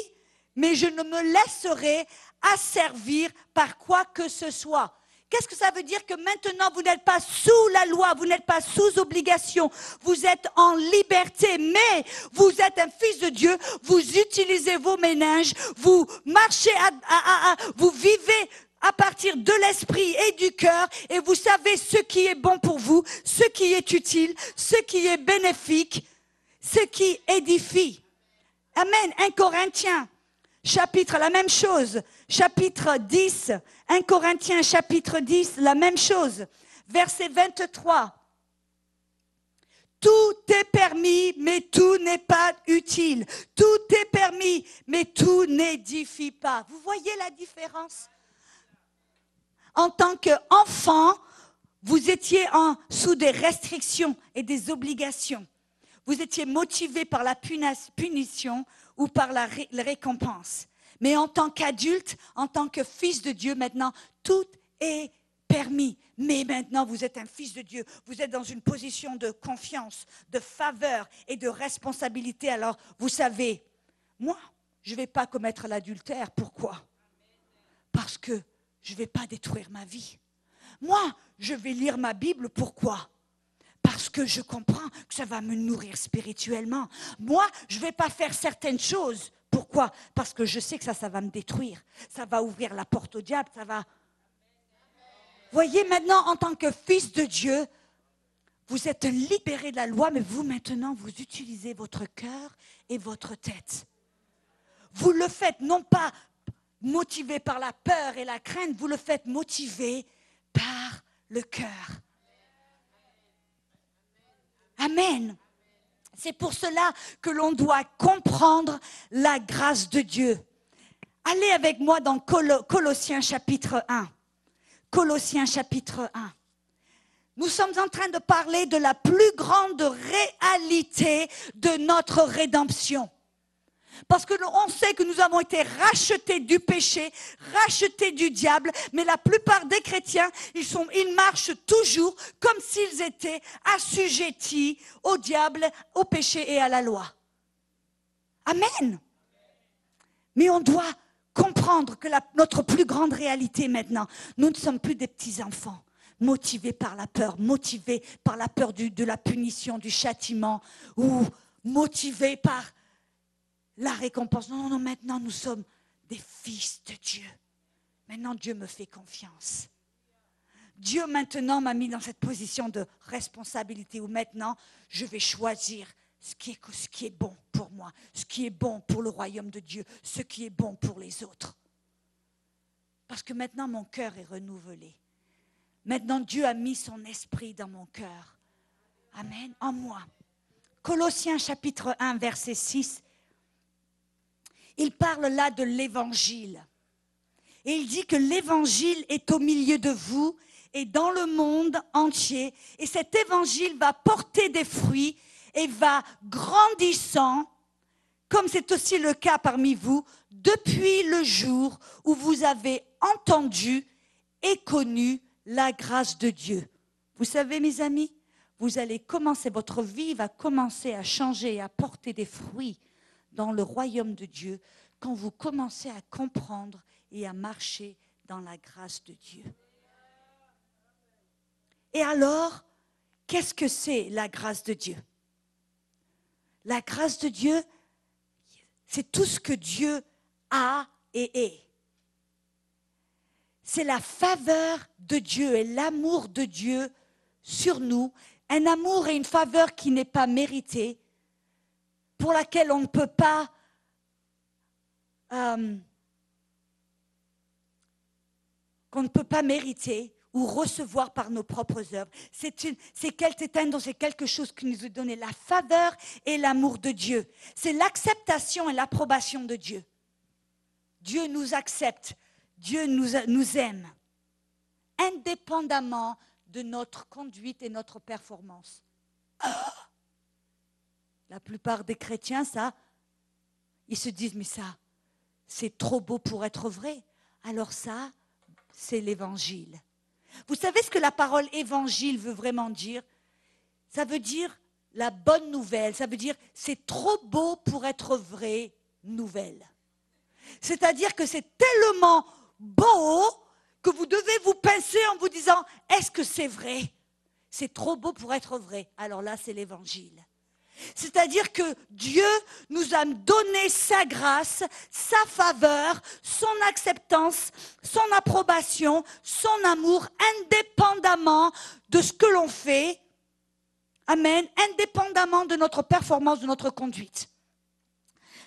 mais je ne me laisserai asservir par quoi que ce soit. Qu'est-ce que ça veut dire que maintenant vous n'êtes pas sous la loi, vous n'êtes pas sous obligation, vous êtes en liberté, mais vous êtes un fils de Dieu, vous utilisez vos méninges, vous marchez, à, vous vivez à partir de l'esprit et du cœur et vous savez ce qui est bon pour vous, ce qui est utile, ce qui est bénéfique, ce qui édifie. Amen. Un Corinthien chapitre, la même chose. Chapitre 10, 1 Corinthiens chapitre 10, la même chose. Verset 23. Tout est permis, mais tout n'est pas utile. Tout est permis, mais tout n'édifie pas. Vous voyez la différence? En tant qu'enfant, vous étiez sous des restrictions et des obligations. Vous étiez motivé par la punition ou par la, récompense. Mais en tant qu'adulte, en tant que fils de Dieu, maintenant, tout est permis. Mais maintenant, vous êtes un fils de Dieu. Vous êtes dans une position de confiance, de faveur et de responsabilité. Alors, vous savez, moi, je ne vais pas commettre l'adultère. Pourquoi? Parce que je ne vais pas détruire ma vie. Moi, je vais lire ma Bible. Pourquoi? Que je comprends que ça va me nourrir spirituellement. Moi, je ne vais pas faire certaines choses. Pourquoi? Parce que je sais que ça, ça va me détruire. Ça va ouvrir la porte au diable. Ça va. Voyez maintenant, en tant que fils de Dieu, vous êtes libéré de la loi, mais vous maintenant, vous utilisez votre cœur et votre tête. Vous le faites non pas motivé par la peur et la crainte, vous le faites motivé par le cœur. Amen. C'est pour cela que l'on doit comprendre la grâce de Dieu. Allez avec moi dans Colossiens chapitre 1. Colossiens chapitre 1. Nous sommes en train de parler de la plus grande réalité de notre rédemption. Parce que on sait que nous avons été rachetés du péché, rachetés du diable, mais la plupart des chrétiens, ils marchent toujours comme s'ils étaient assujettis au diable, au péché et à la loi. Amen. Mais on doit comprendre que notre plus grande réalité maintenant, nous ne sommes plus des petits-enfants motivés par la peur, motivés par la peur de la punition, du châtiment, ou motivés par la récompense. Non, non, non, maintenant nous sommes des fils de Dieu. Maintenant Dieu me fait confiance. Dieu maintenant m'a mis dans cette position de responsabilité où maintenant je vais choisir ce qui, est, bon pour moi, ce qui est bon pour le royaume de Dieu, ce qui est bon pour les autres. Parce que maintenant mon cœur est renouvelé. Maintenant Dieu a mis son esprit dans mon cœur. Amen, en moi. Colossiens chapitre 1, verset 6 il parle là de l'évangile. Et il dit que l'évangile est au milieu de vous et dans le monde entier. Et cet évangile va porter des fruits et va grandissant, comme c'est aussi le cas parmi vous, depuis le jour où vous avez entendu et connu la grâce de Dieu. Vous savez, mes amis, vous allez commencer, votre vie va commencer à changer et à porter des fruits dans le royaume de Dieu quand vous commencez à comprendre et à marcher dans la grâce de Dieu. Et alors, qu'est-ce que c'est la grâce de Dieu? La grâce de Dieu, c'est tout ce que Dieu a et est. C'est la faveur de Dieu et l'amour de Dieu sur nous, un amour et une faveur qui n'est pas méritée, pour laquelle on ne peut pas euh, ne peut pas mériter ou recevoir par nos propres œuvres. C'est quelque chose qui nous a donné la faveur et l'amour de Dieu. C'est l'acceptation et l'approbation de Dieu. Dieu nous accepte, Dieu nous, nous aime, indépendamment de notre conduite et notre performance. Ah la plupart des chrétiens, ça, ils se disent, mais ça, c'est trop beau pour être vrai. Alors ça, c'est l'évangile. Vous savez ce que la parole évangile veut vraiment dire? Ça veut dire la bonne nouvelle, ça veut dire c'est trop beau pour être vrai nouvelle. C'est-à-dire que c'est tellement beau que vous devez vous pincer en vous disant est-ce que c'est vrai? C'est trop beau pour être vrai. Alors là, c'est l'évangile. C'est-à-dire que Dieu nous a donné sa grâce, sa faveur, son acceptance, son approbation, son amour, indépendamment de ce que l'on fait. Amen. Indépendamment de notre performance, de notre conduite.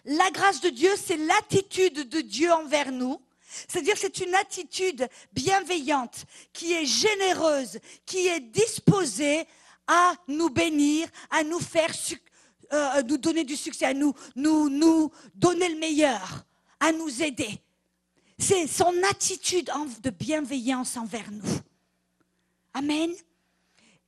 La grâce de Dieu, c'est l'attitude de Dieu envers nous. C'est-à-dire c'est une attitude bienveillante, qui est généreuse, qui est disposée à nous bénir, à nous faire euh, nous donner du succès, à nous, nous, nous donner le meilleur, à nous aider. C'est son attitude de bienveillance envers nous. Amen.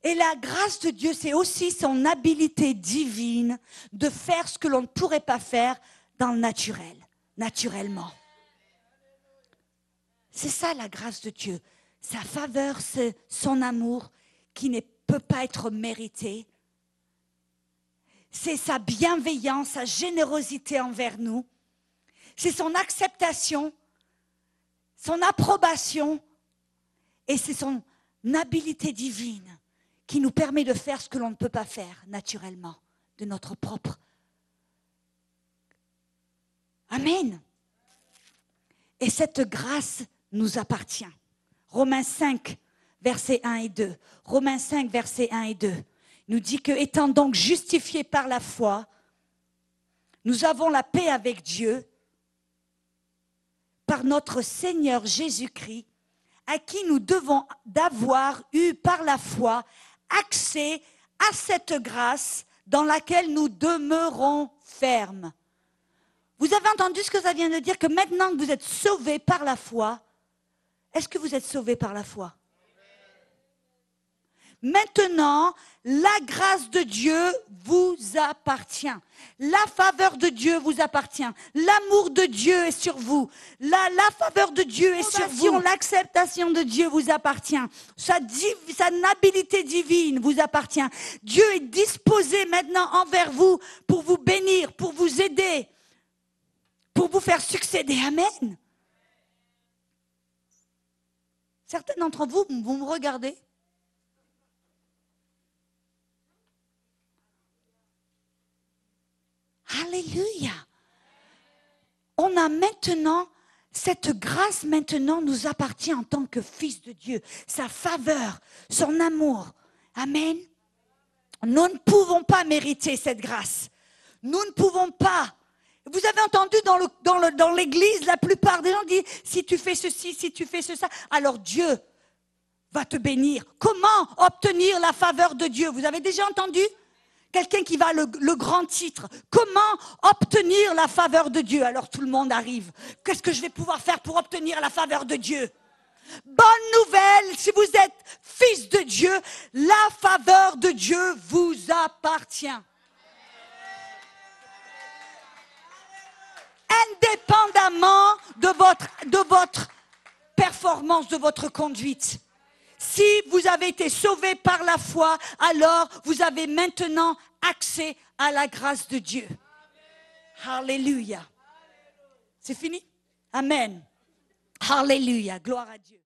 Et la grâce de Dieu, c'est aussi son habilité divine de faire ce que l'on ne pourrait pas faire dans le naturel, naturellement. C'est ça la grâce de Dieu. Sa faveur, c'est son amour qui n'est peut pas être mérité. C'est sa bienveillance, sa générosité envers nous. C'est son acceptation, son approbation et c'est son habileté divine qui nous permet de faire ce que l'on ne peut pas faire naturellement de notre propre. Amen. Et cette grâce nous appartient. Romains 5, versets 1 et 2. Romains 5, versets 1 et 2 nous dit que, étant donc justifiés par la foi, nous avons la paix avec Dieu par notre Seigneur Jésus-Christ, à qui nous devons d'avoir eu par la foi accès à cette grâce dans laquelle nous demeurons fermes. Vous avez entendu ce que ça vient de dire, que maintenant que vous êtes sauvés par la foi, est-ce que vous êtes sauvés par la foi? Maintenant, la grâce de Dieu vous appartient. La faveur de Dieu vous appartient. L'amour de Dieu est sur vous. La, la faveur de Dieu est sur vous. L'acceptation de Dieu vous appartient. Sa, sa divine vous appartient. Dieu est disposé maintenant envers vous pour vous bénir, pour vous aider, pour vous faire succéder. Amen. Certains d'entre vous, vous me regardez Alléluia. On a maintenant, cette grâce maintenant nous appartient en tant que fils de Dieu. Sa faveur, son amour. Amen. Nous ne pouvons pas mériter cette grâce. Nous ne pouvons pas. Vous avez entendu dans, l'église, la plupart des gens disent, si tu fais ceci, si tu fais cela, alors Dieu va te bénir. Comment obtenir la faveur de Dieu? Vous avez déjà entendu? Quelqu'un qui va le, grand titre. Comment obtenir la faveur de Dieu? Alors tout le monde arrive. Qu'est-ce que je vais pouvoir faire pour obtenir la faveur de Dieu? Bonne nouvelle, si vous êtes fils de Dieu, la faveur de Dieu vous appartient. Indépendamment de votre performance, de votre conduite. Si vous avez été sauvé par la foi, alors vous avez maintenant accès à la grâce de Dieu. Alléluia. C'est fini? Amen. Alléluia. Gloire à Dieu.